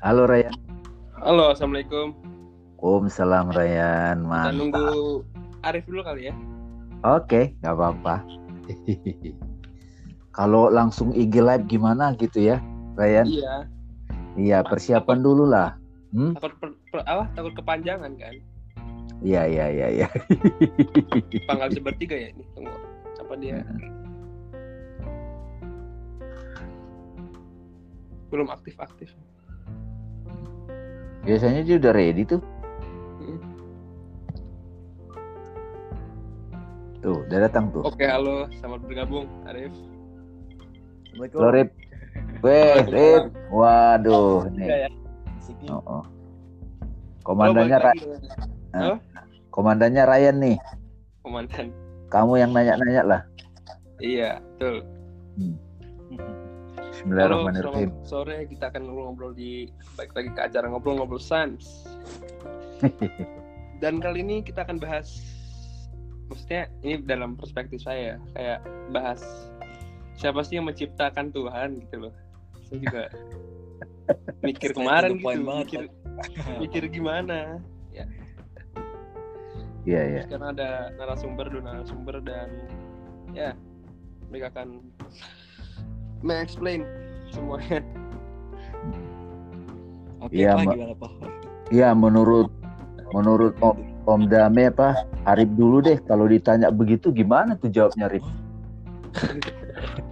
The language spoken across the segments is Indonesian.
Halo Ryan. Halo, assalamualaikum. Waalaikumsalam Ryan. Kita Mantap. nunggu Arif dulu kali ya. Oke, nggak apa-apa. Kalau langsung IG live gimana gitu ya, Ryan? Iya. Iya, persiapan dulu lah. Hmm? Takut per, per- apa? Takut kepanjangan kan? Iya, iya, iya, iya. Apa nggak bisa bertiga ya ini? Tunggu. Apa dia? Belum aktif-aktif. Biasanya dia udah ready tuh. Hmm. Tuh, udah datang tuh. Oke, halo. Selamat bergabung, Arif. Halo, Rip. Weh, Rip. Waduh, Iya nih. ya. Oh, oh. Komandannya, Ra-. Halo? komandannya Ryan nih. Komandan. Kamu yang nanya-nanya lah. Iya, betul. Halo, Bismillahirrahmanirrahim. selamat sore. Kita akan ngobrol-ngobrol di baik lagi ke acara ngobrol-ngobrol sans. Dan kali ini kita akan bahas, maksudnya ini dalam perspektif saya kayak bahas siapa sih yang menciptakan Tuhan gitu loh. Saya juga mikir kemarin gitu, banget, mikir, mikir gimana. Iya, iya. Karena ada narasumber dua narasumber dan ya mereka akan me-explain semuanya. Oke, Iya, Pak, Mbak. gimana Pak? Iya, menurut menurut Om, Om Dame apa? Arif dulu deh. Kalau ditanya begitu gimana tuh jawabnya Arif?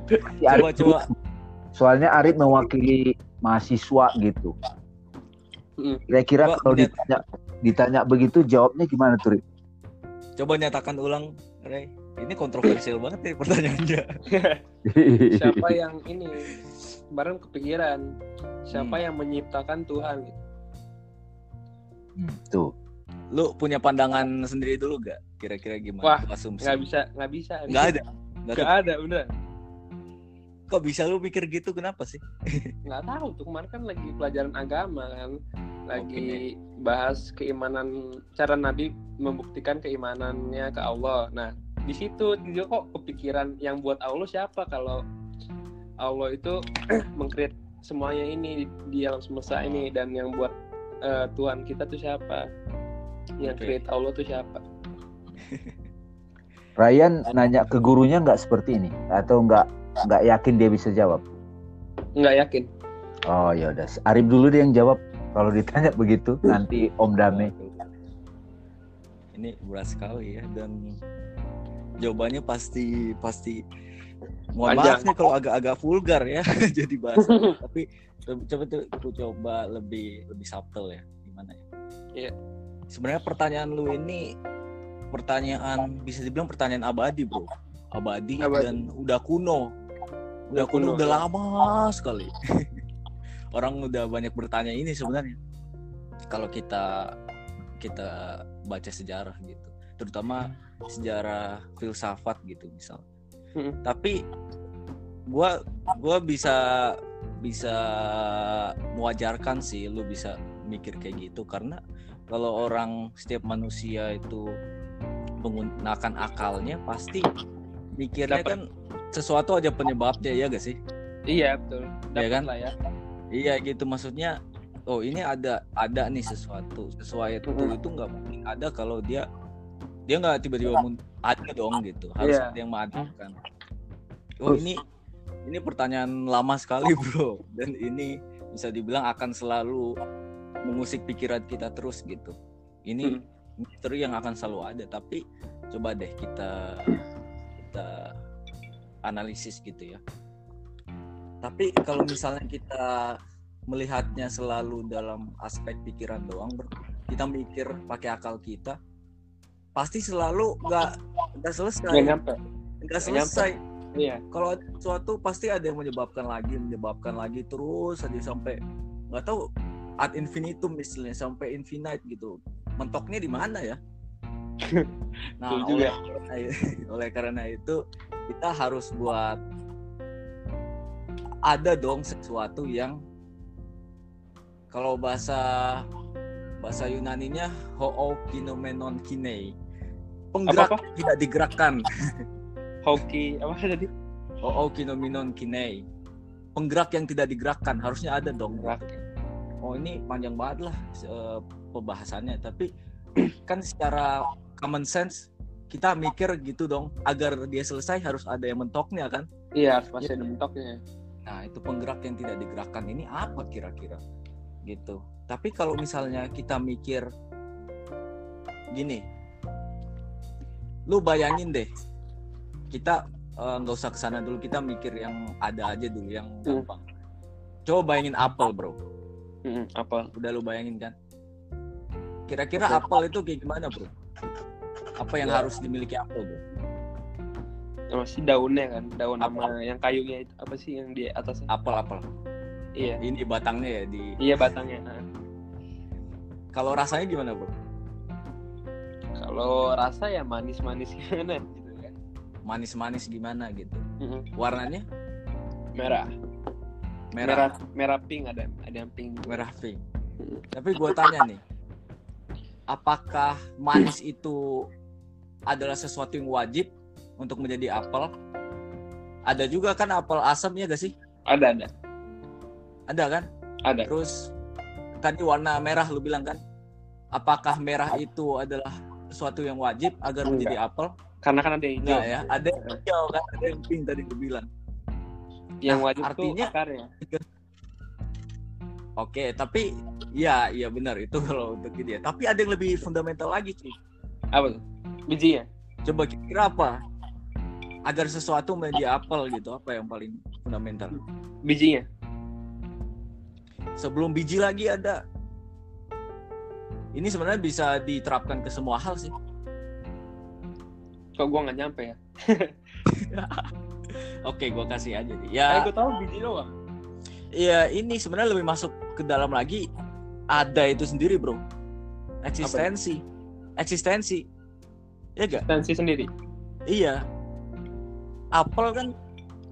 Si Arif Coba dulu. coba Soalnya Arif mewakili mahasiswa gitu. Mm. Kira-kira Coba kalau ditanya ditanya begitu jawabnya gimana tuh? Rif? coba nyatakan ulang, Ray. Ini kontroversial banget ya pertanyaannya. siapa yang ini kemarin kepikiran siapa Hmm. yang menciptakan Tuhan gitu. Hmm, tuh. Lu punya pandangan sendiri dulu gak? Kira-kira gimana? Wah, asumsi. nggak bisa nggak bisa Nggak ada. Nggak nggak ada. ada bener Kok bisa lu pikir gitu? Kenapa sih? nggak tahu tuh kemarin kan lagi pelajaran agama kan lagi bahas keimanan cara Nabi membuktikan keimanannya ke Allah nah di situ dia kok kepikiran yang buat Allah siapa kalau Allah itu mengcreate semuanya ini di, di alam semesta ini dan yang buat eh, Tuhan kita tuh siapa yang Oke. create Allah tuh siapa Ryan nanya ke gurunya nggak seperti ini atau nggak nggak yakin dia bisa jawab? nggak yakin Oh ya udah, Arif dulu deh yang jawab. Kalau ditanya begitu nanti Om Dame. Ini berat sekali ya dan jawabannya pasti pasti mohon Panjang. maaf nih kalau agak-agak vulgar ya jadi bahasa tapi coba tuh aku coba lebih lebih subtle ya gimana ya Iya. sebenarnya pertanyaan lu ini pertanyaan bisa dibilang pertanyaan abadi bro abadi, Abadi. dan udah kuno udah Udah kuno, kuno, udah ya. lama sekali orang udah banyak bertanya ini sebenarnya kalau kita kita baca sejarah gitu terutama sejarah filsafat gitu misal Hmm. tapi gua gua bisa bisa mewajarkan sih lu bisa mikir kayak gitu karena kalau orang setiap manusia itu menggunakan akalnya pasti mikirnya Dapat. kan sesuatu aja penyebabnya ya gak sih iya betul Iya Dapat kan? lah ya iya gitu maksudnya oh ini ada ada nih sesuatu sesuai itu Mhm. itu nggak mungkin ada kalau dia dia nggak tiba-tiba mun- ada dong gitu. Harus Iya. ada yang mengadakan oh Terus? ini ini pertanyaan lama sekali bro. Dan ini bisa dibilang akan selalu mengusik pikiran kita terus gitu. Ini misteri yang akan selalu ada. Tapi coba deh kita kita analisis gitu ya. Tapi kalau misalnya kita melihatnya selalu dalam aspek pikiran doang bro kita mikir pakai akal kita pasti selalu nggak nggak selesai. Nggak nyampe. Nggak nggak selesai. Iya. Kalau ada sesuatu pasti ada yang menyebabkan lagi menyebabkan lagi terus aja sampai nggak tahu ad infinitum misalnya sampai infinite gitu. Mentoknya di mana ya? Nah oleh, oleh karena itu kita harus buat ada dong sesuatu yang kalau bahasa bahasa Yunaninya ho'o kinomenon kinei penggerak Apa-apa? tidak digerakkan. Hoki apa tadi? Ho'o kinomenon kinei. Penggerak yang tidak digerakkan harusnya ada dong. Gerak. oh ini panjang banget lah eh, pembahasannya. Tapi kan secara common sense kita mikir gitu dong. Agar dia selesai harus ada yang mentoknya kan? Iya, harus masih Iya. ada mentoknya. nah itu penggerak yang tidak digerakkan. Ini apa kira-kira gitu. Tapi kalau misalnya kita mikir gini lu bayangin deh kita eh, nggak usah ke sana dulu kita mikir yang ada aja dulu yang Hmm. gampang. Coba bayangin apel bro. Mm-mm, apa? udah lu bayangin kan? Kira-kira apel. itu kayak gimana bro? Apa yang Ya. harus dimiliki apel bro? Masih daunnya kan, daun sama yang kayunya itu apa sih yang di atasnya? apel apel Iya, ini batangnya ya di iya batangnya. Nah, kalau rasanya gimana bro? Kalau rasa ya manis-manis gimana gitu kan. manis-manis gimana gitu? Warnanya? Merah. merah. Merah merah pink ada ada yang pink. Merah pink. Tapi gue tanya nih apakah manis itu adalah sesuatu yang wajib untuk menjadi apel? Ada juga kan apel asam ya gak sih? Ada ada ada kan ada Terus tadi warna merah lu bilang kan? Apakah merah itu adalah sesuatu yang wajib agar Enggak. menjadi apel? karena kan ada yang hijau Enggak ya. Ada yang hijau kan, ada yang pink tadi lu bilang. yang Nah, wajib artinya- tuh akarnya Oke, tapi ya iya benar itu kalau untuk ya. Tapi ada yang lebih fundamental lagi cuy. apa tuh bijinya Coba kira apa? Agar sesuatu menjadi apel gitu, apa yang paling fundamental? bijinya Sebelum biji lagi ada. Ini sebenarnya bisa diterapkan ke semua hal sih. kok gua nggak nyampe ya Oke, gua kasih aja nih. eh Ya, gua tahu biji doang ya ini sebenarnya lebih masuk ke dalam lagi. Ada itu sendiri, bro. Eksistensi. Eksistensi. Iya gak? tensi sendiri Iya. Apel kan,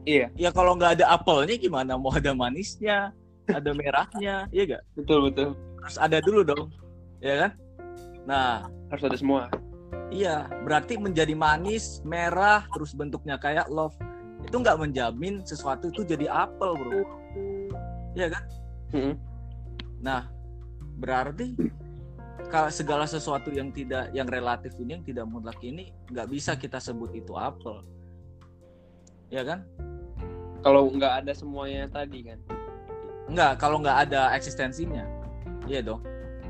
iya ya kalau nggak ada apelnya gimana? Mau ada manisnya, ada merahnya, iya gak? betul betul Harus ada dulu dong, ya kan? Nah, harus ada semua iya. Berarti menjadi manis, merah, terus bentuknya kayak love. Itu nggak menjamin sesuatu itu jadi apel, bro. Iya kan? Mm-mm. Nah, berarti kalau segala sesuatu yang tidak yang relatif ini yang tidak mutlak ini nggak bisa kita sebut itu apel. Ya kan? kalau nggak ada semuanya tadi kan Enggak, kalau nggak ada eksistensinya. Iya dong.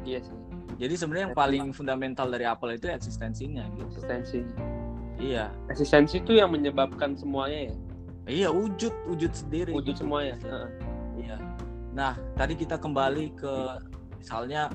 iya sih Jadi sebenarnya yang paling fundamental dari apel itu eksistensinya gitu. eksistensi Iya. eksistensi itu yang menyebabkan semuanya ya Iya, wujud wujud sendiri. wujud gitu. semuanya. Iya. Nah, tadi kita kembali ke misalnya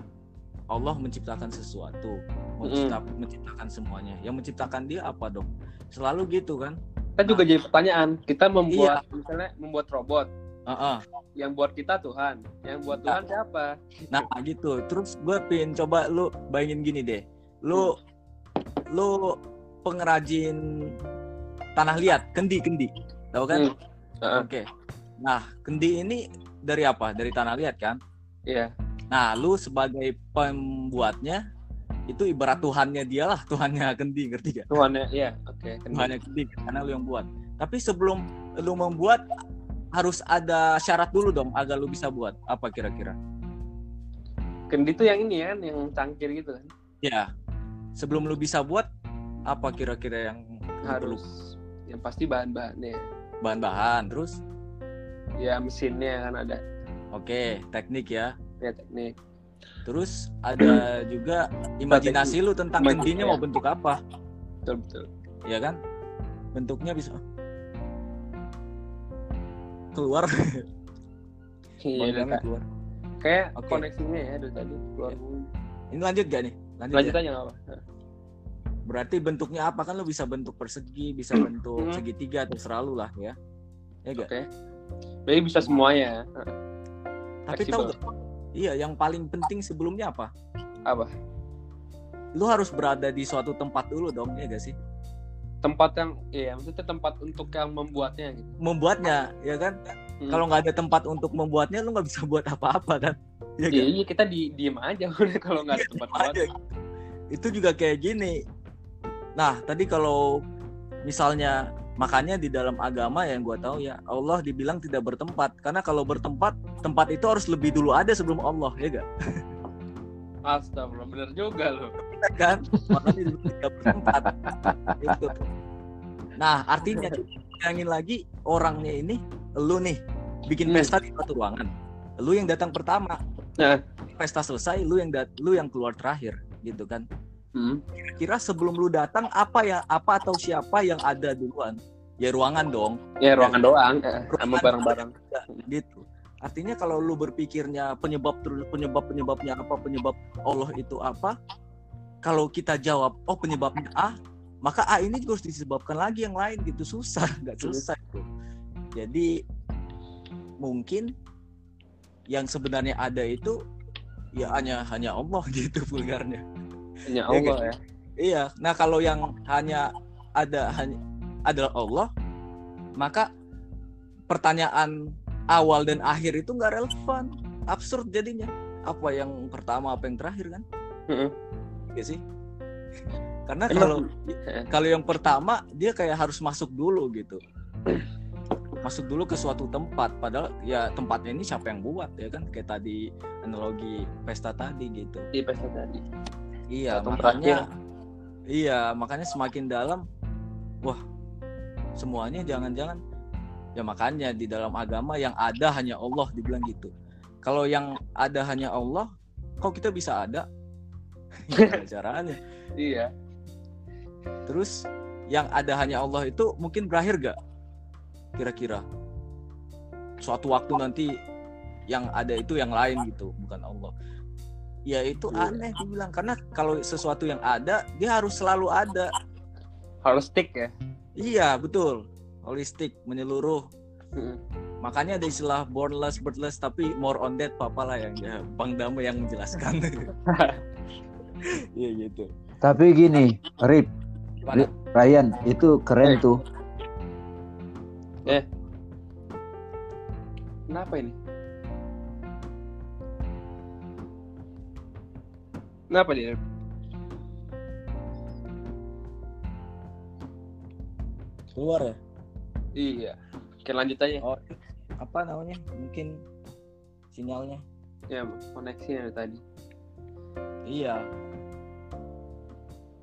Allah menciptakan sesuatu, mencipta- menciptakan semuanya. Yang menciptakan dia apa dong? Selalu gitu kan? kan juga jadi pertanyaan kita Iya. membuat misalnya membuat robot Heeh. yang buat kita Tuhan yang buat Nah. Tuhan siapa Nah, gitu. Terus gue pengen coba lu bayangin gini deh. Lu lu pengrajin tanah liat, kendi-kendi. Tahu kan? Hmm. Heeh. Oke. Nah, kendi ini dari apa? Dari tanah liat kan? iya Nah, lu sebagai pembuatnya itu ibarat Tuhannya dia lah, Tuhannya kendi, ngerti gak? Tuhannya iya oke kendi. Tuhannya kendi, karena lu yang buat. Tapi sebelum lu membuat harus ada syarat dulu dong agar lu bisa buat. Apa kira-kira? kendi tuh yang ini kan yang cangkir gitu kan. Ya. Sebelum lu bisa buat apa kira-kira yang lu harus yang pasti bahan-bahannya. Bahan-bahan terus? Ya mesinnya kan ada. Oke teknik ya. Ya teknik. Terus ada juga imajinasi lu tentang kendinya ya. mau bentuk apa? Betul betul. Ya kan? Bentuknya bisa keluar. Iya udah, Dami Kak. keluar. Kayak Oke. koneksinya ya dari tadi. Keluar ini lanjut gak nih? Lanjut, lanjut ya? aja apa berarti bentuknya apa? Kan lu bisa bentuk persegi bisa bentuk Hmm. segitiga terserah lu lah ya. Ya gak? Oke. Jadi bisa semuanya. Tapi fleksibel. tahu gak iya yang paling penting sebelumnya apa? Apa? Lu harus berada di suatu tempat dulu dong ya gak sih tempat yang iya maksudnya tempat untuk yang membuatnya gitu. Membuatnya ya kan? Hmm. kalau nggak ada tempat untuk membuatnya lu nggak bisa buat apa-apa kan? Ya Iya, kan? iya kita di diem aja udah kalau nggak ada tempat Diem buat. aja. Itu juga kayak gini. Nah tadi kalau misalnya makanya di dalam agama yang gue tahu ya Allah dibilang tidak bertempat. Karena kalau bertempat tempat itu harus lebih dulu ada sebelum Allah ya gak Astagfirullah, bener juga loh. kan makanya dibilang tidak bertempat Itu. nah artinya bayangin lagi orangnya ini lu nih bikin Hmm. pesta di satu ruangan lu yang datang pertama Nah. pesta selesai lu yang dat lu yang keluar terakhir gitu kan Hmm. kira sebelum lu datang apa ya apa atau siapa yang ada duluan ya ruangan dong Ya ruangan doang, eh, sama Ruangan. barang-barang. gitu artinya kalau lu berpikirnya penyebab terus penyebab penyebabnya apa penyebab Allah itu apa kalau kita jawab oh penyebabnya A maka A ini juga harus disebabkan lagi yang lain gitu susah nggak selesai bro. jadi mungkin yang sebenarnya ada itu ya hanya hanya Allah gitu vulgarnya Hanya Iya, Allah kan? ya. Iya. Nah, kalau yang hanya ada hanya adalah Allah, maka pertanyaan awal dan akhir itu nggak relevan, absurd jadinya. Apa yang pertama, apa yang terakhir kan? Heeh. Iya sih. Karena kalau Heeh. kalau yang pertama dia kayak harus masuk dulu gitu. Masuk dulu ke suatu tempat, padahal ya tempatnya ini siapa yang buat ya kan? Kayak tadi analogi pesta tadi gitu. Di pesta tadi. Iya, Atau makanya iya, makanya semakin dalam wah, semuanya jangan-jangan ya makanya di dalam agama yang ada hanya Allah dibilang gitu. Kalau yang ada hanya Allah, kok kita bisa ada? Gimana caranya? Iya. Terus yang ada hanya Allah itu mungkin berakhir gak? Kira-kira suatu waktu nanti yang ada itu yang lain gitu, bukan Allah. Ya itu Iya. aneh dibilang karena kalau sesuatu yang ada dia harus selalu ada. Holistik ya. Iya betul, holistik menyeluruh. Heeh. Makanya ada istilah bornless, birthless, tapi more on that papa lah yang ya, Bang Dame yang menjelaskan. Iya gitu. Tapi gini, Rip? Ryan, itu keren Eh. tuh. Kenapa ini? Kenapa dia? Keluar ya? Iya. Oke lanjut aja. Oh, apa namanya? Mungkin sinyalnya. Ya koneksinya dari tadi. Iya.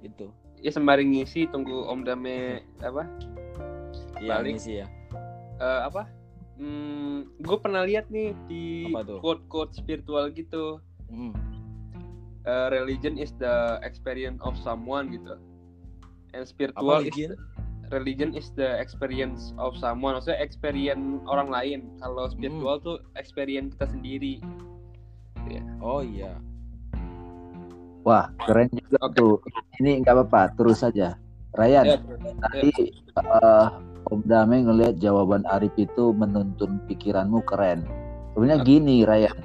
Itu. Ya sembari ngisi tunggu Om Dame apa? Iya, Balik. ini sih ya. Eh, apa? Hmm, gue pernah lihat nih di tuh? quote-quote spiritual gitu. Hmm. Eh, religion is the experience of someone gitu. And Apa spiritual is? Religion is the experience of someone. Maksudnya experience orang lain. Kalau Hmm. spiritual tuh experience kita sendiri. Oh iya. Wah, keren juga Oke. tuh. Ini nggak apa-apa, terus saja. Ryan, Ya, tadi eh, Om Dame ngelihat jawaban Arif itu menuntun pikiranmu keren. Sebenarnya gini, Ryan.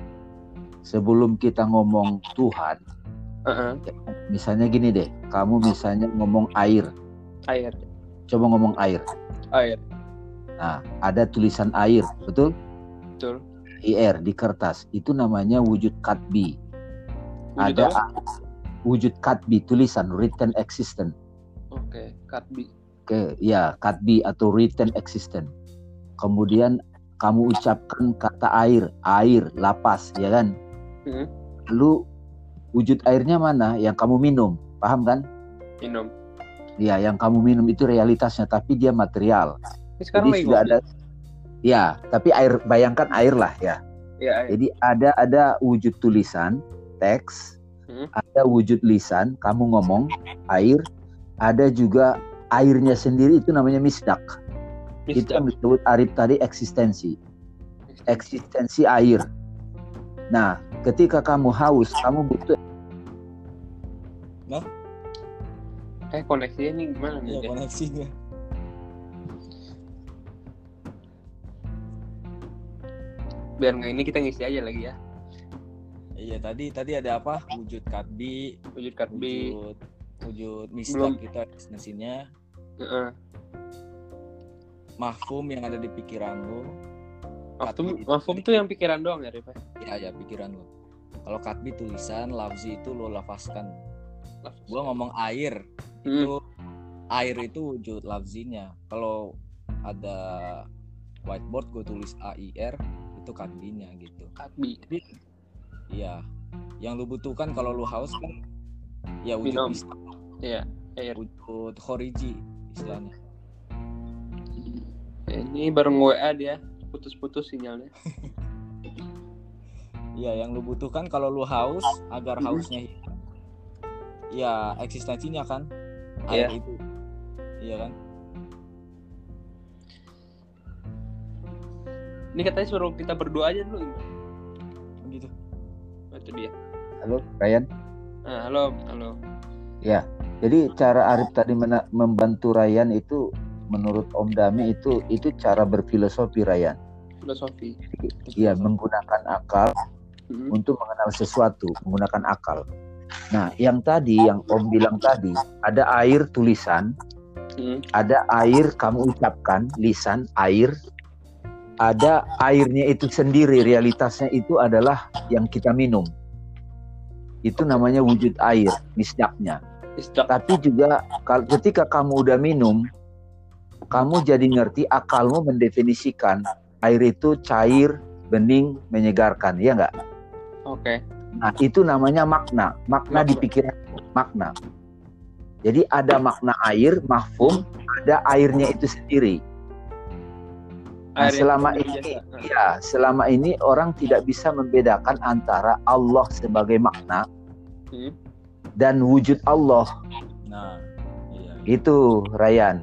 Sebelum kita ngomong Tuhan, Heeh. misalnya gini deh, kamu misalnya ngomong air, air, coba ngomong air. air, Nah, ada tulisan air, betul? betul. IR di kertas. Itu namanya wujud katbi. Wujud ada apa? wujud katbi tulisan written existent. Oke, Katbi. Oke, ya katbi atau written existent. Kemudian kamu ucapkan kata air, air, lapas, ya kan? Hmm. Lalu wujud airnya mana? Yang kamu minum, paham kan? Minum. Ya, yang kamu minum itu realitasnya, tapi dia material. Sekarang Jadi sudah ada. Ya, tapi air, bayangkan air lah ya. Ya, air. Jadi ada ada wujud tulisan, teks, Hmm. ada wujud lisan, kamu ngomong air, ada juga airnya sendiri itu namanya misdak. Itu yang disebut Arif tadi eksistensi, eksistensi air. Nah, ketika kamu haus, kamu butuh Eh koneksinya ini gimana nih? Iya Dek? koneksinya. Biar nggak ini kita ngisi aja lagi ya. Iya tadi tadi ada apa? Wujud katbi, Wujud Katbi. wujud wujud Belum. misdak kita eksistensinya, Heeh. mahfum yang ada di pikiran. Mafhum, Katbi. mafhum tuh yang pikiran doang ya, Rif? ya? Ya ya pikiran lu. Kalau katbi tulisan, lafzi itu lo lafazkan. Lafaz. Gua ngomong air Hmm. itu air itu wujud lafzinya kalau ada whiteboard gue tulis AIR itu katbinya gitu Katbi. iya yang lu butuhkan kalau lu haus kan ya wujud Minum. Iya. Air. wujud khoriji istilahnya Ini bareng WA dia putus-putus sinyalnya. Iya, yang lu butuhkan kalau lu haus agar hausnya hilang. Ya, eksistensinya kan Iya. itu. Iya kan? Ini katanya suruh kita berdoa aja dulu. Gitu. Oh, Itu dia. Halo, Ryan. Nah, halo, halo. Ya, jadi cara Arif tadi mena- membantu Ryan itu menurut Om Dami itu itu cara berfilosofi Ryan. Filosofi. Iya, menggunakan akal Hmm. untuk mengenal sesuatu, menggunakan akal. Nah, yang tadi yang Om bilang tadi, ada air tulisan, Hmm. ada air kamu ucapkan, lisan, air. Ada airnya itu sendiri, realitasnya itu adalah yang kita minum. Itu namanya wujud air, misdaknya. Tapi juga ketika kamu udah minum, kamu jadi ngerti akalmu mendefinisikan air itu cair, bening, menyegarkan, ya nggak? Oke. Nah, itu namanya makna, makna di pikiran, makna. Jadi ada makna air, mahfum, ada airnya itu sendiri. Nah, selama ini, ya, selama ini orang tidak bisa membedakan antara Allah sebagai makna hmm. dan wujud Allah. Nah, iya. Itu, Ryan.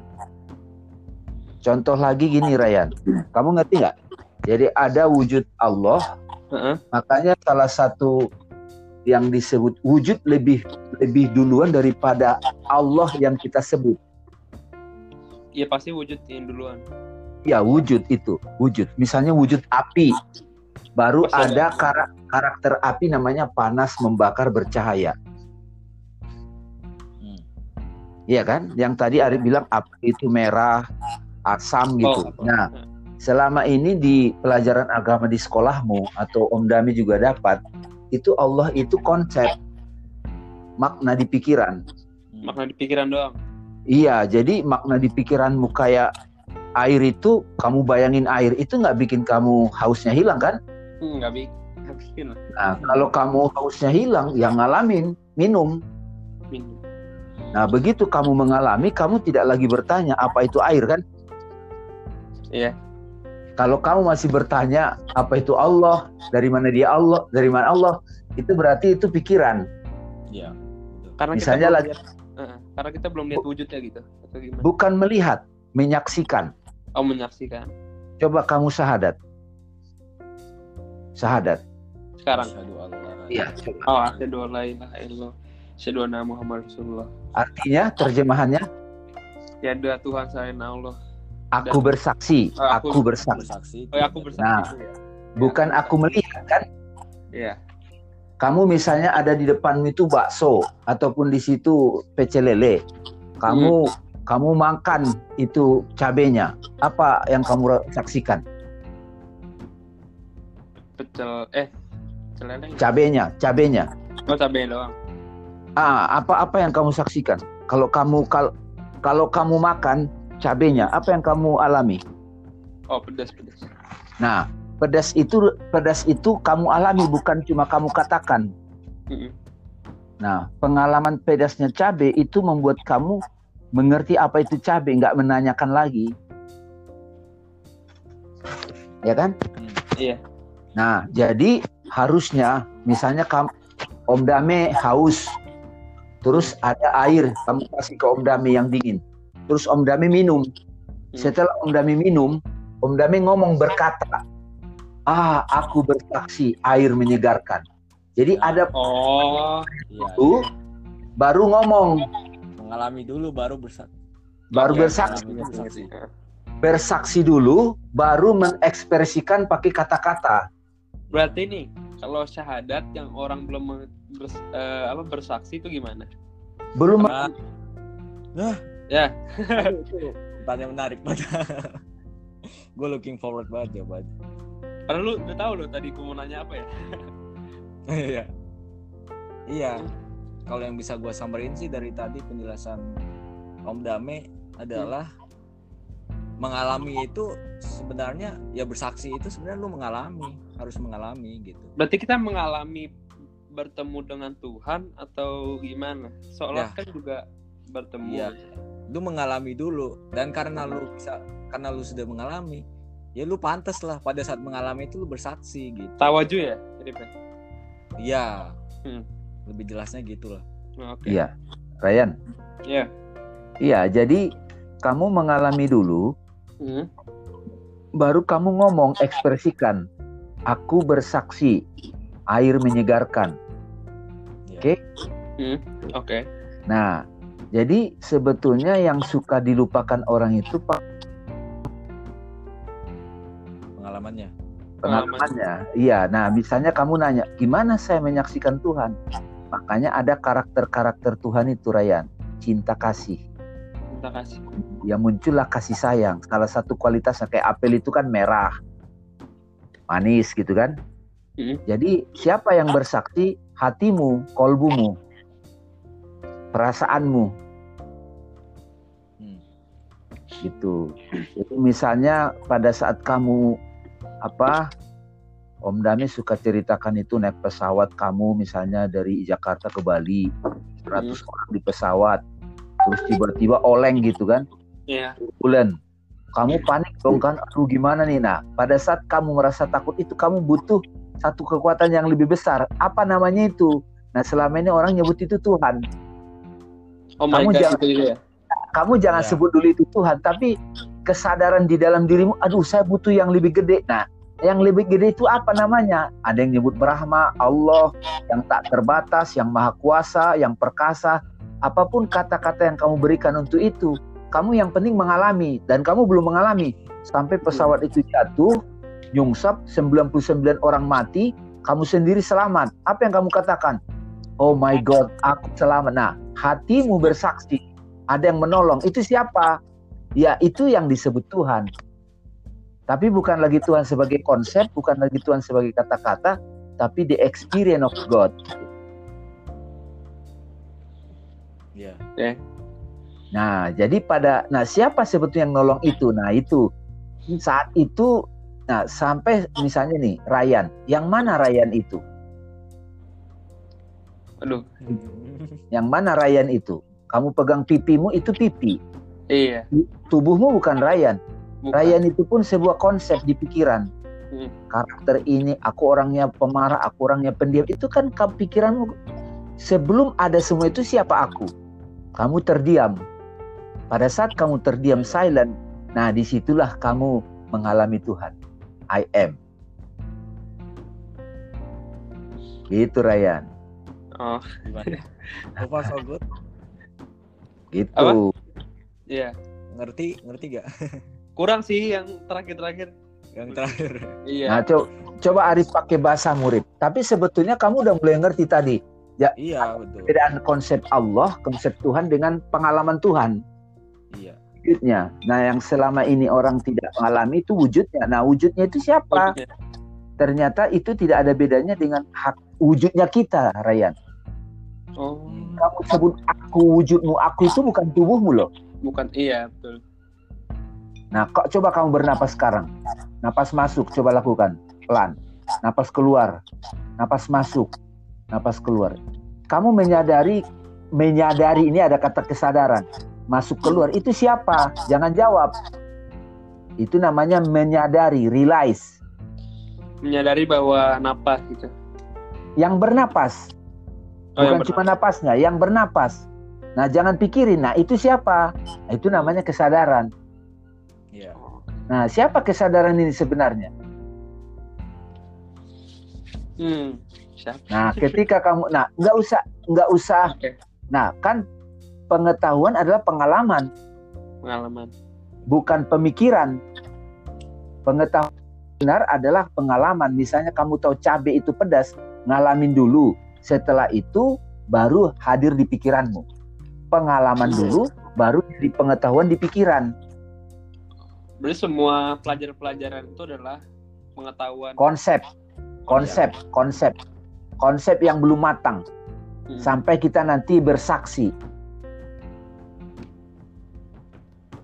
Contoh lagi gini, Ryan. Kamu ngerti nggak? Jadi ada wujud Allah, makanya salah satu yang disebut wujud lebih lebih duluan daripada Allah yang kita sebut. Iya pasti wujud yang duluan. Ya wujud itu, wujud. Misalnya wujud api, baru Pasti ada kara- karakter api namanya panas membakar bercahaya. Hmm. Iya kan? Yang tadi Arif bilang api itu merah, asam gitu. apa? Nah, selama ini di pelajaran agama di sekolahmu atau Om Dami juga dapat, itu Allah itu konsep makna di pikiran. Makna di pikiran doang. Iya, jadi makna di pikiranmu kayak air itu kamu bayangin air itu nggak bikin kamu hausnya hilang kan? Hmm, nggak bikin. Nah, kalau kamu hausnya hilang, yang ngalamin minum. Minum. Nah, begitu kamu mengalami, kamu tidak lagi bertanya apa itu air kan? Iya. Kalau kamu masih bertanya apa itu Allah, dari mana dia Allah, dari mana Allah, itu berarti itu pikiran. Iya. Karena Misalnya kita belum lagi- lihat, Heeh, karena kita belum lihat wujudnya gitu. Atau gimana? Bukan melihat, menyaksikan. Oh menyaksikan. Coba kamu syahadat. Syahadat. Sekarang. Iya. Oh, asyhadu an la ilaha illallah. Asyhadu anna Muhammad Rasulullah. Artinya terjemahannya Tiada Tuhan selain Allah. Aku bersaksi, Oh, aku- aku bersaksi. bersaksi. Oh, ya, aku bersaksi Nah. ya. Bukan aku melihat kan? Iya. Kamu misalnya ada di depanmu itu bakso ataupun di situ pecel lele. Kamu kamu makan itu cabenya. Apa yang kamu saksikan? Pecel eh pecel lele. Cabenya, cabenya. Oh, cabai doang. Ah, apa-apa yang kamu saksikan? Kalau kamu kal kalau kamu makan cabenya, apa yang kamu alami? Oh, pedas pedas. Nah, pedas itu pedas itu kamu alami bukan cuma kamu katakan. Nah, pengalaman pedasnya cabe itu membuat kamu mengerti apa itu cabe, nggak menanyakan lagi. Ya kan? Hmm. Iya. Nah, jadi harusnya misalnya kamu Om Dame haus, terus ada air, kamu kasih ke Om Dame yang dingin. Terus Om Dame minum. Setelah Om Dame minum, Om Dame ngomong berkata, "Ah, aku bersaksi air menyegarkan." Jadi ada Oh, Iya, Tuh. baru ngomong, mengalami dulu baru bersaksi. baru Oke, bersaksi, mengalami dulu saksi. bersaksi dulu, baru mengekspresikan pakai kata-kata. berarti nih kalau syahadat yang orang belum bers- eh, apa bersaksi itu gimana? Belum Nah, Ya, itu pertanyaan menarik banget. gue looking forward banget ya, Bad. karena lu udah tahu lo tadi gue mau nanya apa ya? Iya. Iya. Kalau yang bisa gue samperin sih dari tadi penjelasan Om Dame adalah mengalami itu sebenarnya ya bersaksi itu sebenarnya lu mengalami harus mengalami gitu Berarti kita mengalami bertemu dengan Tuhan atau gimana? Seolah Ya. kan juga bertemu. Iya. Lu mengalami dulu dan karena lu bisa karena lu sudah mengalami ya lu pantas lah pada saat mengalami itu lu bersaksi gitu Tawaju ya? Jadi Pak? iya Hmm. lebih jelasnya gitu lah Oke. Iya. Ryan. Iya. Iya, jadi kamu mengalami dulu Hmm. baru kamu ngomong ekspresikan aku bersaksi air menyegarkan. Ya. Oke. Hmm. Oke. Nah, jadi sebetulnya yang suka dilupakan orang itu Pak pengalamannya pengalamannya. Iya, nah misalnya kamu nanya, gimana saya menyaksikan Tuhan? Makanya ada karakter-karakter Tuhan itu Ryan, cinta kasih. Terima kasih. Ya muncullah kasih sayang. Salah satu kualitasnya kayak apel itu kan merah, manis gitu kan. Hmm. Jadi siapa yang bersaksi? Hatimu, kolbumu, perasaanmu. Hmm. gitu. Jadi misalnya pada saat kamu apa Om Dami suka ceritakan itu naik pesawat kamu misalnya dari Jakarta ke Bali 100 orang di pesawat terus tiba-tiba oleng gitu kan? Iya. bulan. Kamu panik dong kan? Aduh gimana nih? Nah pada saat kamu merasa takut itu kamu butuh satu kekuatan yang lebih besar. Apa namanya itu? Nah selama ini orang nyebut itu Tuhan Oh my Kamu god jangan- itu juga ya. kamu jangan Ya. sebut dulu itu Tuhan, tapi kesadaran di dalam dirimu, aduh saya butuh yang lebih gede. Nah, yang lebih gede itu apa namanya? Ada yang nyebut Brahma, Allah, yang tak terbatas, yang maha kuasa, yang perkasa. Apa pun kata-kata yang kamu berikan untuk itu, kamu yang penting mengalami dan kamu belum mengalami sampai pesawat itu jatuh, nyungsap 99 orang mati, kamu sendiri selamat. Apa yang kamu katakan? Oh my God, aku selamat. Nah, hatimu bersaksi ada yang menolong. Itu siapa? Ya, itu yang disebut Tuhan. Tapi bukan lagi Tuhan sebagai konsep, bukan lagi Tuhan sebagai kata-kata, tapi the experience of God. ya Nah, jadi pada nah siapa sebetulnya yang nolong itu? Nah, itu saat itu nah sampai misalnya nih Ryan, yang mana Ryan itu? Aduh. Yang mana Ryan itu? Kamu pegang pipimu itu pipi. Iya. Tubuhmu bukan Ryan. Bukan. Ryan itu pun sebuah konsep di pikiran. Hmm. Karakter ini, aku orangnya pemarah, aku orangnya pendiam. Itu kan pikiranmu. Sebelum ada semua itu siapa aku? Kamu terdiam. Pada saat kamu terdiam silent, nah di situlah kamu mengalami Tuhan. I am. Gitu Ryan. Oh, gimana so far so good Gitu. Apa? iya. ngerti ngerti gak Kurang sih yang terakhir-terakhir. yang terakhir Iya. Nah, co- coba Arif pakai bahasa murid. Tapi sebetulnya kamu udah mulai ngerti tadi. iya betul Perbedaan konsep Allah, konsep Tuhan dengan pengalaman Tuhan. iya wujudnya. Nah, yang selama ini orang tidak mengalami itu wujudnya. Nah, wujudnya itu siapa? Wujudnya. Ternyata itu tidak ada bedanya dengan hak wujudnya kita, Ryan. Oh. Kamu sebut aku wujudmu, aku itu bukan tubuhmu loh. bukan iya, betul. Nah, kok coba kamu bernapas sekarang. Napas masuk, coba lakukan pelan. Napas keluar. Napas masuk. Napas keluar. Kamu menyadari menyadari ini ada kata kesadaran. Masuk keluar itu siapa? Jangan jawab. Itu namanya menyadari, realize. Menyadari bahwa napas gitu. Yang bernapas, Oh, bukan cuma napasnya, yang bernapas. Nah, jangan pikirin. Nah, itu siapa? Nah, itu namanya kesadaran. iya Nah, siapa kesadaran ini sebenarnya? Hmm. Siapa? Nah, ketika kamu, nah, nggak usah, nggak usah. Oke. Nah, kan pengetahuan adalah pengalaman, Pengalaman. bukan pemikiran. Pengetahuan benar adalah pengalaman. Misalnya kamu tahu cabai itu pedas, ngalamin dulu. Setelah itu baru hadir di pikiranmu. Pengalaman dulu, baru di pengetahuan di pikiran. Berarti semua pelajaran-pelajaran itu adalah pengetahuan. Konsep, konsep, konsep, konsep yang belum matang. Hmm. Sampai kita nanti bersaksi.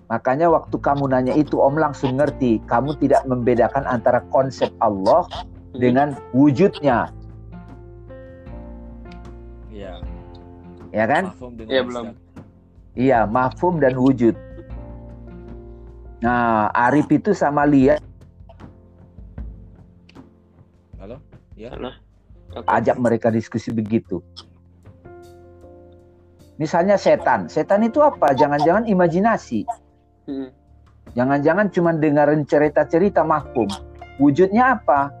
Makanya waktu kamu nanya itu Om langsung ngerti, kamu tidak membedakan antara konsep Allah dengan wujudnya, Iya. ya kan? Iya, belum. Iya, mafhum dan wujud. Nah, Arif itu sama Lia Halo? Ya. Oke. ajak mereka diskusi begitu. Misalnya setan, setan itu apa? Jangan-jangan imajinasi. Hmm. Jangan-jangan cuma dengerin cerita-cerita mahfum. Wujudnya apa?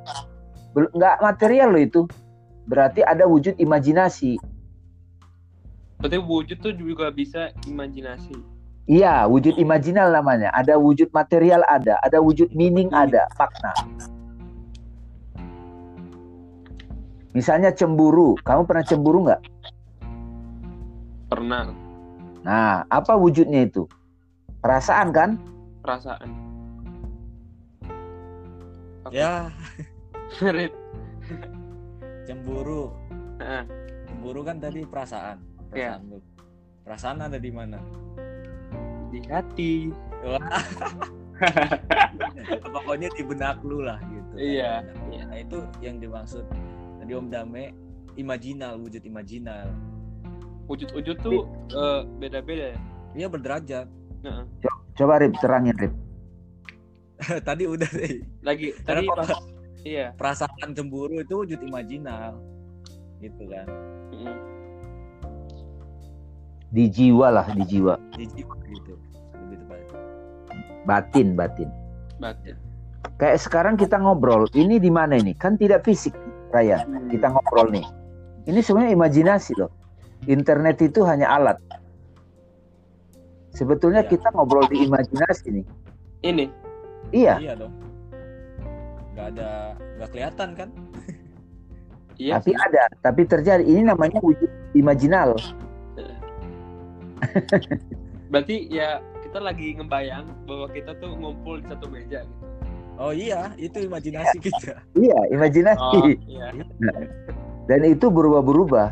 Bel- Nggak material loh itu. Berarti ada wujud imajinasi. Berarti wujud tuh juga bisa imajinasi. Iya, wujud imajinal namanya. Ada wujud material ada, ada wujud meaning ada, makna. Misalnya cemburu. Kamu pernah cemburu nggak? Pernah Nah, apa wujudnya itu? Perasaan kan? perasaan. Oke. Ya, Rit. cemburu. Heeh. Cemburu kan tadi perasaan. Iya. Perasaan lu. Perasaan ada di mana? Di hati. Pokoknya di benak lu lah gitu. Iya. Iya. Nah, itu yang dimaksud tadi Om Dame imajinal, wujud imajinal. Wujud-wujud tuh eh, beda-beda ya. Dia berderajat. Heeh. Coba Rip, terangin Rip. tadi udah deh. Lagi Karena tadi pas iya. perasaan cemburu itu wujud imajinal. Gitu kan. Di jiwa lah, di jiwa. Di jiwa gitu. Lebih tepat. Batin, batin. Batin. Kayak sekarang kita ngobrol, ini di mana ini? Kan tidak fisik. Hmm. Kita ngobrol nih. Ini sebenarnya imajinasi loh. Internet itu hanya alat. Sebetulnya Iya. kita ngobrol di imajinasi nih. Ini Iya, Iya dong. Gak ada, gak kelihatan kan? iya. tapi ada, tapi terjadi. Ini namanya wujud imajinal. Berarti ya kita lagi ngebayang bahwa kita tuh ngumpul di satu meja gitu. Oh iya, itu imajinasi kita. Iya, imajinasi. Oh, iya. Dan itu berubah-berubah.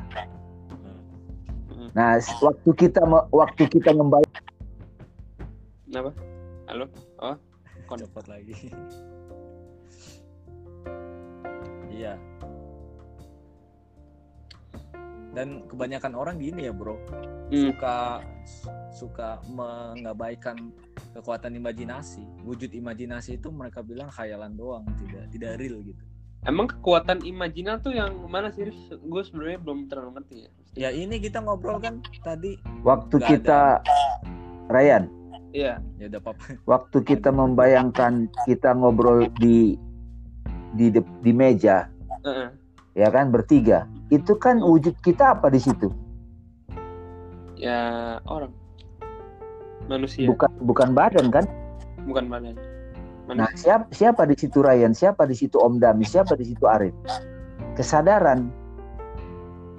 Hmm. Nah, waktu kita waktu kita membayang Kenapa? Halo? Oh, Kon- lagi. iya. Dan kebanyakan orang gini ya bro, Hmm. suka suka mengabaikan kekuatan imajinasi. Wujud imajinasi itu mereka bilang khayalan doang, tidak tidak real gitu. Emang kekuatan imajinal tuh yang mana sih? Gue sebenarnya belum terlalu ngerti ya. Ya ini kita ngobrol kan tadi, waktu kita Ryan, Iya. ya udah apa waktu kita membayangkan kita ngobrol di di di meja, Heeh. Ya kan bertiga. Itu kan wujud kita apa di situ? Ya orang. Manusia, Bukan bukan badan kan? bukan badan. Nah, Manusia. siapa siapa di situ Ryan? Siapa di situ Om Dami? Siapa di situ Arif? Kesadaran.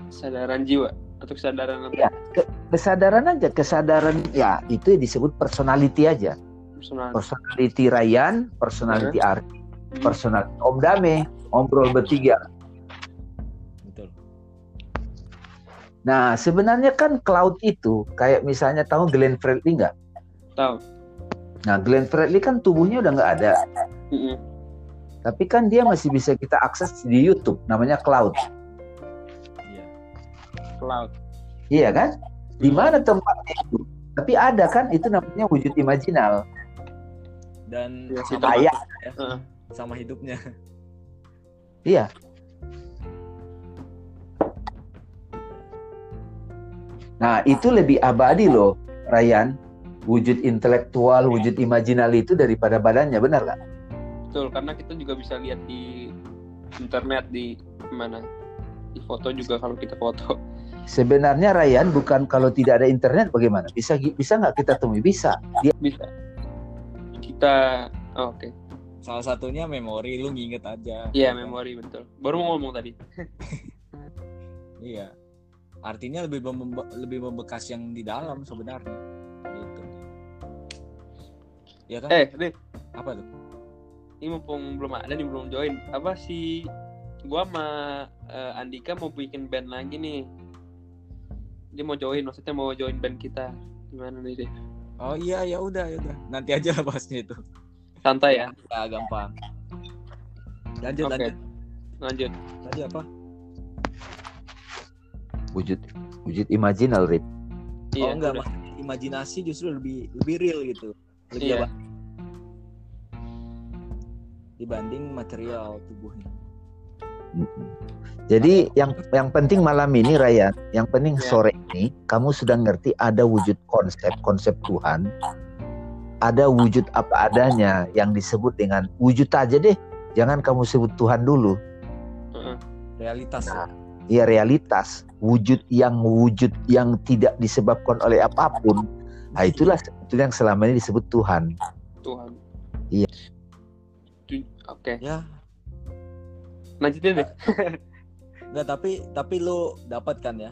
Kesadaran jiwa atau kesadaran apa? Iya. Ke- kesadaran aja, kesadaran ya itu disebut personality aja. Personal. Personality Ryan, personality Arif, Hmm. personality Om Dame, ngobrol bertiga. Nah, sebenarnya kan cloud itu kayak misalnya tahu Glenn Fredly nggak? Tahu. Nah, Glenn Fredly kan tubuhnya udah nggak ada, Mm-mm. tapi kan dia masih bisa kita akses di YouTube, namanya cloud. Iya. Cloud. Iya kan? Di mana tempatnya itu? Tapi ada kan itu namanya wujud imajinal. Dan Ya, sama, ya, sama hidupnya. iya. Nah, itu lebih abadi loh, Ryan. Wujud intelektual, wujud imajinal itu daripada badannya, benar nggak? Betul, karena kita juga bisa lihat di internet di mana di foto juga kalau kita foto. Sebenarnya Ryan bukan kalau tidak ada internet bagaimana? Bisa bisa nggak kita temui? Bisa. Dia Bisa. Kita oh, oke. Salah satunya memori lu nginget aja. Iya, memori betul. Baru mau ngomong tadi. Iya. Artinya lebih membe- lebih membekas yang di dalam sebenarnya. Gitu. Ya kan? Eh, Rif, Apa tuh? ini mumpung belum ada nih belum join. Apa sih gua sama eh, Andika mau bikin band lagi nih. Dia mau join, maksudnya mau join band kita. Gimana nih, Rif? Oh iya ya udah ya udah. Nanti aja lah bahasnya itu. Santai ya. Ya gampang. Lanjut Oke. lanjut. Lanjut. Tadi apa? Wujud wujud imajinal, Rip. oh enggak, udah. Mas. imajinasi justru lebih lebih real gitu. Lebih Iya. apa? Dibanding material tubuhnya. Jadi yang yang penting malam ini Ryan, yang penting Ya. sore ini kamu sudah ngerti ada wujud konsep konsep Tuhan, ada wujud apa adanya yang disebut dengan wujud aja deh, jangan kamu sebut Tuhan dulu. Heeh. Realitas ya. Ya realitas wujud yang wujud yang tidak disebabkan oleh apa pun, nah itulah sebetulnya yang selama ini disebut Tuhan. Tuhan. Iya. Oke. Ya, Lanjutin deh. enggak tapi tapi lu dapat kan ya?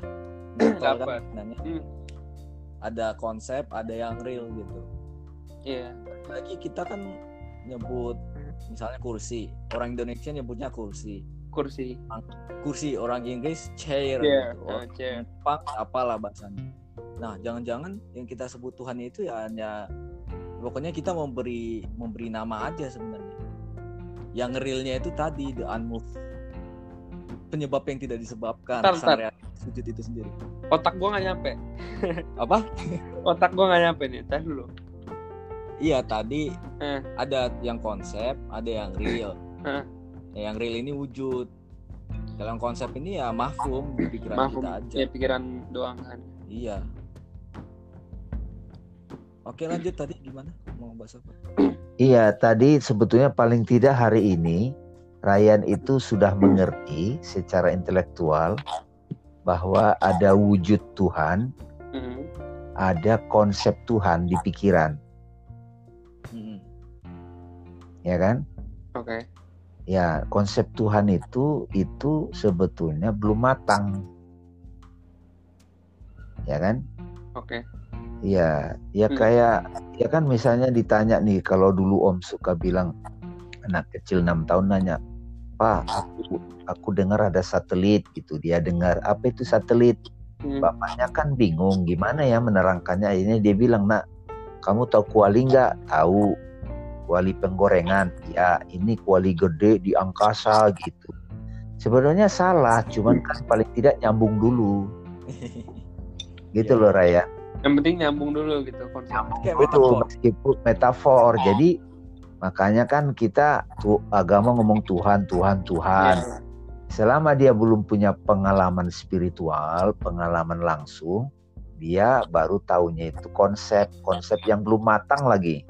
Dapat. kan. Hmm. Ada konsep, ada yang real gitu. Iya. Lagi kita kan nyebut misalnya kursi. Orang Indonesia nyebutnya kursi. Kursi. Kursi orang Inggris chair Iya. gitu. eh, Orang chair. Jepang apalah bahasanya. Nah, jangan-jangan yang kita sebut Tuhan itu ya hanya pokoknya kita memberi memberi nama aja sebenarnya. Yang realnya itu tadi the unmoved penyebab yang tidak disebabkan ntar. realitas sujud itu sendiri. Otak gua nggak nyampe. Apa? Otak gua nggak nyampe nih. Tar dulu. Iya tadi Eh. ada yang konsep, ada yang real. Eh. Ya, yang real ini wujud. Kalau yang konsep ini ya mahfum di pikiran Mahfum. kita aja. Ya pikiran doang kan. Iya. Oke lanjut tadi gimana? Mau bahas apa? Iya, tadi sebetulnya paling tidak hari ini Ryan itu sudah mengerti secara intelektual bahwa ada wujud Tuhan, Hmm. ada konsep Tuhan di pikiran, Hmm. ya kan? Oke. Ya, konsep Tuhan itu itu sebetulnya belum matang. Ya kan? Oke. Ya, ya Hmm. kayak ya kan misalnya ditanya nih kalau dulu Om suka bilang anak kecil 6 tahun nanya, "Pak, aku aku dengar ada satelit gitu." Dia dengar, "Apa itu satelit?" Hmm. Bapaknya kan bingung gimana ya menerangkannya. Akhirnya dia bilang, "Nak, kamu tahu kuali nggak?" "Tahu." Kuali penggorengan. Ya, ini kuali gede di angkasa gitu. Sebenarnya salah, cuman kan paling tidak nyambung dulu. Gitu Iya. loh Raya. Yang penting nyambung dulu gitu konsep. Betul, metafor. meskipun metafor. Jadi makanya kan kita tuh agama ngomong Tuhan, Tuhan, Tuhan. Iya. Selama dia belum punya pengalaman spiritual, pengalaman langsung, dia baru tahunya itu konsep, konsep yang belum matang lagi.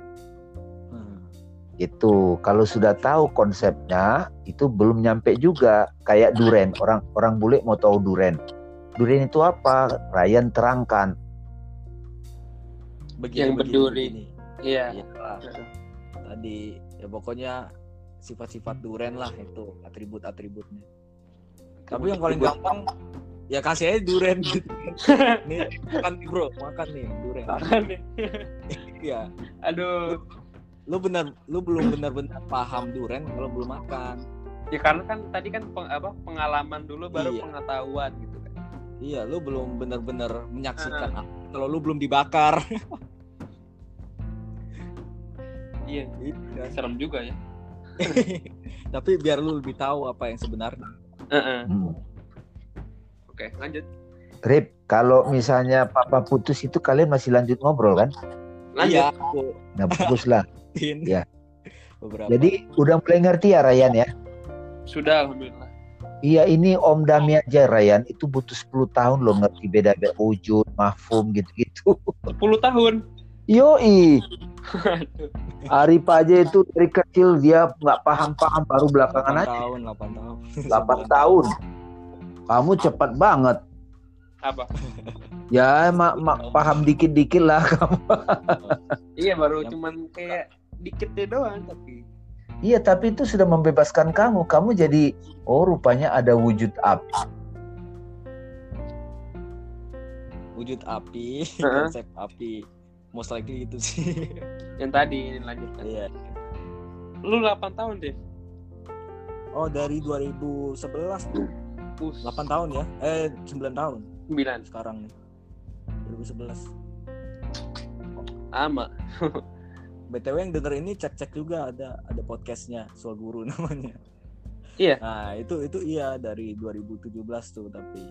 Gitu. Kalau sudah tahu konsepnya, itu belum nyampe juga. Kayak duren. Orang orang bule mau tahu duren. Duren itu apa? Ryan terangkan. Begini, Yang berduri. begini. Iya. Iya lah. Tadi ya pokoknya sifat-sifat duren lah itu atribut-atributnya. Tapi yang paling gampang ya kasih aja duren nih makan nih bro, makan nih duren. Makan nih. Iya. Aduh. Lu benar, lu belum benar-benar paham duren kalau belum makan. Ya karena kan tadi kan peng- apa pengalaman dulu baru Iya. pengetahuan gitu kan. Iya, lu belum benar-benar menyaksikan apa kalau lu belum dibakar. Iya. Iya. Serem juga ya. Tapi biar lu lebih tahu apa yang sebenarnya. Heeh. Hmm. Oke, lanjut. Rip, kalau misalnya papa putus itu kalian masih lanjut ngobrol kan? Lanjut. Iya, Nah bagus lah. Iya. Ya. Beberapa. Jadi udah mulai ngerti ya Ryan ya? Sudah alhamdulillah. Iya ini Om Dami aja Ryan itu butuh 10 tahun loh ngerti beda-beda wujud, mahfum gitu-gitu. 10 tahun. Yoi. Arif aja itu dari kecil dia nggak paham-paham baru belakangan 8 aja tahun, 8 tahun. 8 tahun. Kamu cepat banget. Apa? Ya mak mak paham dikit-dikit lah kamu. Iya baru Yang- cuman kayak dikit deh doang tapi. Iya tapi itu sudah membebaskan kamu. Kamu jadi oh rupanya ada wujud apa? Wujud api, Heeh. konsep api. Most likely itu sih. Yang tadi ini lanjutkan. Iya. Lu 8 tahun deh. Oh, dari 2011 tuh. Bus. 8 tahun ya? Eh, 9 tahun 9. sekarang nih. 2011. Sama. btw yang denger ini cek cek juga ada ada podcastnya Soal Guru namanya Iya. nah itu itu iya dari 2017 tuh tapi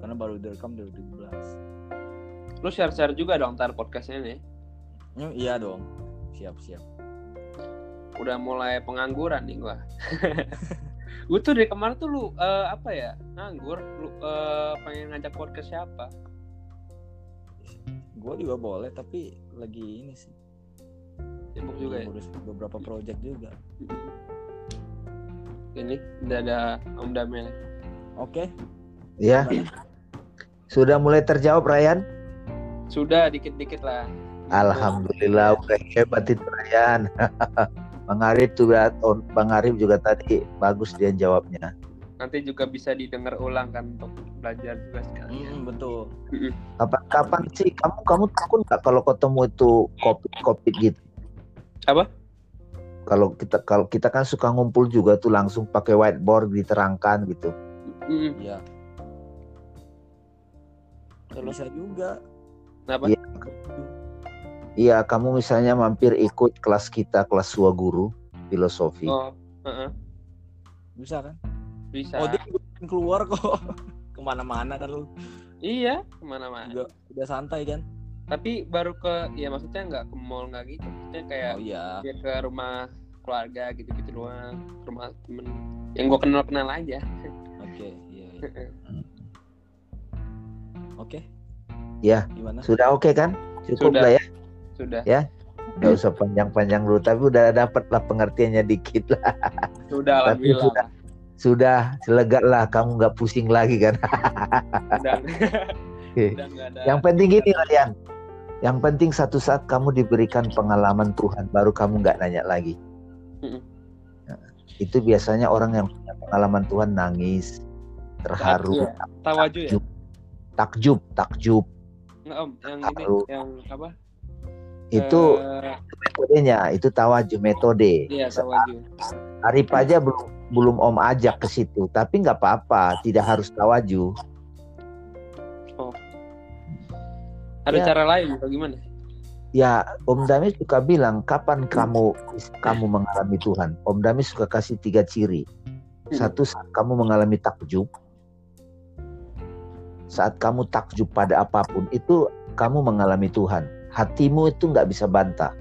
karena baru direkam 2017 Lu share-share juga dong ntar podcastnya nih. Hmm, iya dong siap siap Udah mulai pengangguran nih gua. gue tuh dari kemarin tuh lu eh, apa ya nganggur lu eh, pengen ngajak podcast siapa gue juga boleh tapi lagi ini sih sibuk juga ya? ngurus beberapa project juga. Ini udah ada Om Damel oke. Ya, sudah mulai terjawab Ryan. sudah dikit-dikit lah. Alhamdulillah udah hebat itu Ryan. Bang Arif juga Bang Arif juga tadi bagus dia jawabnya. nanti juga bisa didengar ulang kan untuk belajar juga Hmm, sekalian betul. Kapan-kapan sih kamu kamu takut nggak kalau ketemu itu kopi-kopi gitu? Apa? Kalau kita kalau kita kan suka ngumpul juga tuh langsung pakai whiteboard diterangkan gitu. Mm, iya bisa juga Kenapa? Iya. Iya, kamu misalnya mampir ikut kelas kita kelas guru filosofi. oh heeh. bisa kan bisa oh dia keluar kok ke mana-mana kan lu iya ke mana-mana juga udah santai kan tapi baru ke ya maksudnya nggak ke mall nggak gitu maksudnya kayak oh iya dia ke rumah keluarga gitu-gitu doang ke rumah temen yang gue kenal kenal aja oke iya, iya. oke Ya. gimana Sudah oke kan? Cukup Sudah. lah ya. sudah Nggak usah panjang-panjang dulu, tapi udah dapat lah pengertiannya dikit lah. sudah Tapi alhamdulillah sudah. Sudah lega lah, kamu nggak pusing lagi kan? udah udah nggak ada Yang penting gini Ryan. Yang penting satu saat kamu diberikan pengalaman Tuhan, baru kamu nggak nanya lagi. Mm-mm. Nah, itu biasanya orang yang punya pengalaman Tuhan nangis, terharu, Iya. tawaju ya takjub, takjub. nggak om yang ini Tahu. yang apa Itu Eh, metodenya, itu tawaju metode. iya tawaju Arif aja belum belum Om ajak ke situ, tapi nggak apa-apa, tidak harus tawaju. Ada Ya. cara lain atau gimana Ya, Om Damis suka bilang kapan kamu kamu mengalami Tuhan. Om Damis suka kasih tiga ciri. Satu saat kamu mengalami takjub. Saat kamu takjub pada apa pun itu kamu mengalami Tuhan. Hatimu itu nggak bisa bantah.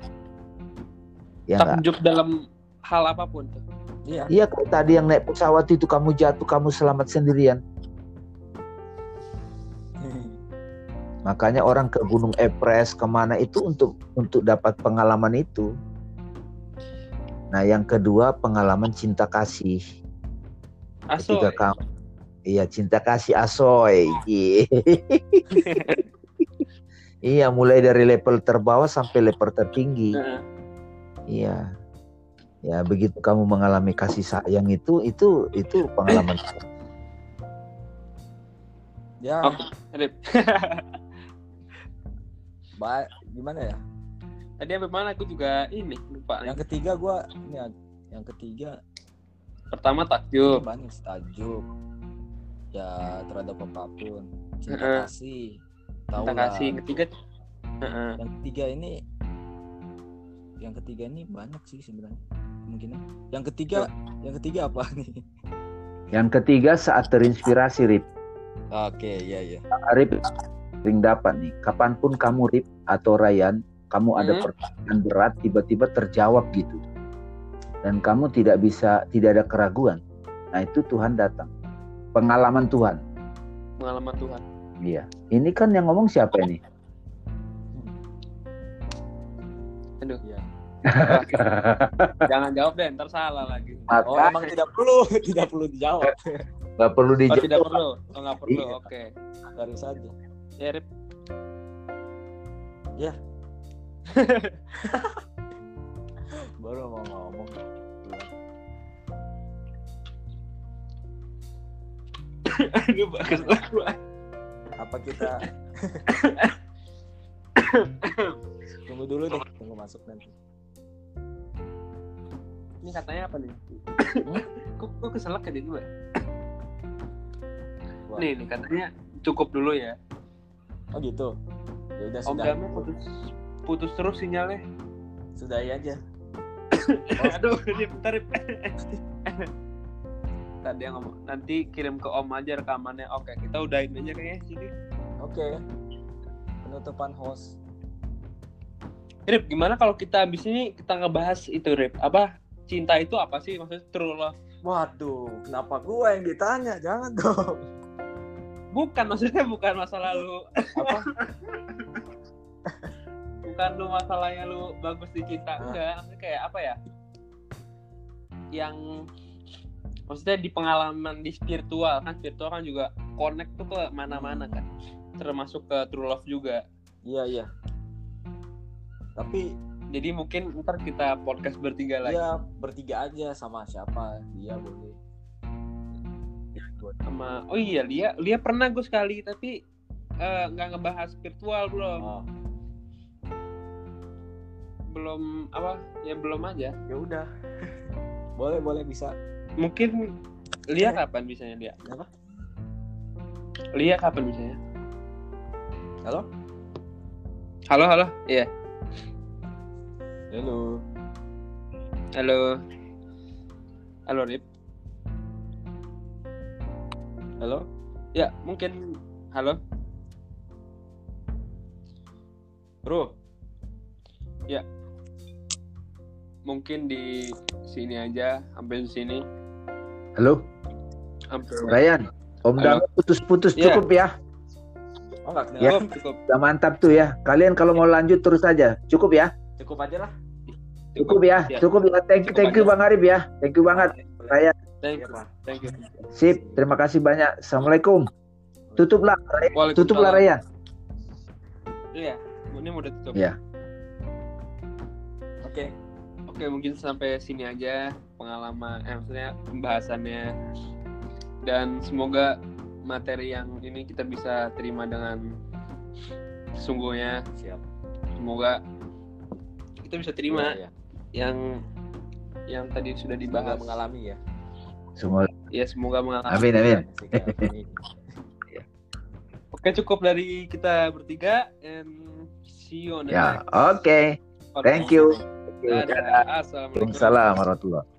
Ya takjub dalam hal apa pun iya Iya tadi yang naik pesawat itu kamu jatuh kamu selamat sendirian. Makanya orang ke Gunung Everest ke mana itu untuk untuk dapat pengalaman itu. Nah yang kedua pengalaman cinta kasih. aso Ketika kamu, iya cinta kasih asoy. Iya. iya mulai dari level terbawah sampai level tertinggi. Heeh. Iya. Ya begitu kamu mengalami kasih sayang itu itu itu pengalaman. ya Oke. Ba- gimana ya? Tadi sampai mana? Aku juga ini lupa yang ketiga gua ini yang ketiga. Pertama takjub. Banyak takjub? Ya terhadap apa pun. Cinta Heeh. kasih. Tahu lah. kasih yang ketiga. Heeh. yang ketiga ini yang ketiga ini banyak sih sebenarnya. Kemungkinan. Yang ketiga yang ketiga apa nih? Yang ketiga saat terinspirasi Rip. oke iya iya. Rip sering dapat nih. Kapan pun kamu Rip atau Ryan, kamu ada Hmm. pertanyaan berat tiba-tiba terjawab gitu. Dan kamu tidak bisa tidak ada keraguan. Nah itu Tuhan datang. Pengalaman Tuhan. pengalaman Tuhan Iya. Ini kan yang ngomong siapa ini? aduh iya jangan jawab deh ntar salah lagi oh Maka emang tidak perlu tidak perlu dijawab nggak perlu oh dijawab. tidak perlu oh nggak perlu Iya. oke baru saja ya Rip baru mau ngomong. Aduh bagus apa kita? Tunggu dulu deh tunggu masuk nanti. Ini katanya apa nih? Kok kok keselak ya di gue nih nih katanya cukup dulu ya oh gitu ya udah Om sudah Damai putus putus terus sinyalnya. Sudahi aja. Aduh, Rip, bentar, Rip. Tadi yang ngomong, nanti kirim ke Om aja rekamannya. Oke, kita udahin aja kayaknya sini. Oke. Penutupan host. Rip, gimana kalau kita abis ini kita ngebahas itu, Rip? Apa cinta itu apa sih? Maksudnya true love? Waduh, kenapa gua yang ditanya? Jangan dong. Bukan, maksudnya bukan masa lalu. Apa? bukan lu masalahnya lu bagus di cinta. Enggak, maksudnya kayak apa ya? Yang maksudnya di pengalaman di spiritual kan spiritual kan juga connect tuh ke mana-mana kan termasuk ke true love juga Iya, iya. Tapi jadi mungkin ntar kita podcast bertiga lagi ya bertiga aja sama siapa dia boleh. Sama oh iya Lia Lia pernah gue sekali tapi eh, nggak ngebahas spiritual belum Oh, belum apa ya belum aja ya udah. boleh, boleh bisa. mungkin Lia kapan bisanya Lia Apa? Lia kapan bisanya Halo? halo halo iya Halo. halo halo Rip Halo? ya mungkin halo Bro. mungkin di sini aja di sini Halo, sampai Ryan. Om. Dama putus-putus Iya. cukup ya. Oh, Ya. cukup cukup Udah mantap tuh ya. Kalian kalau mau lanjut terus aja. Cukup ya. Cukup aja lah. Cukup ya. Ya. Cukup ya. Thank you, Cukup thank you. Bang Arif ya. Thank you banget. Ryan. Thank Iya, you Pak. thank you Sip. Terima kasih banyak. Assalamualaikum. Tutuplah. Tutuplah Ryan. iya ini mau udah tutup Iya. Oke. Oke, mungkin sampai sini aja pengalaman, eh, maksudnya pembahasannya. Dan semoga materi yang ini kita bisa terima dengan sesungguhnya. Siap. Semoga kita bisa terima Iya, iya. yang yang tadi sudah Semoga dibahas. mengalami ya. Semua. Ya, semoga mengalami. Amin, amin. Alvini. Oke, cukup dari kita bertiga and see you on the Ya, oke. podcast. Thank you. Dadah. Assalamualaikum. Warahmatullahi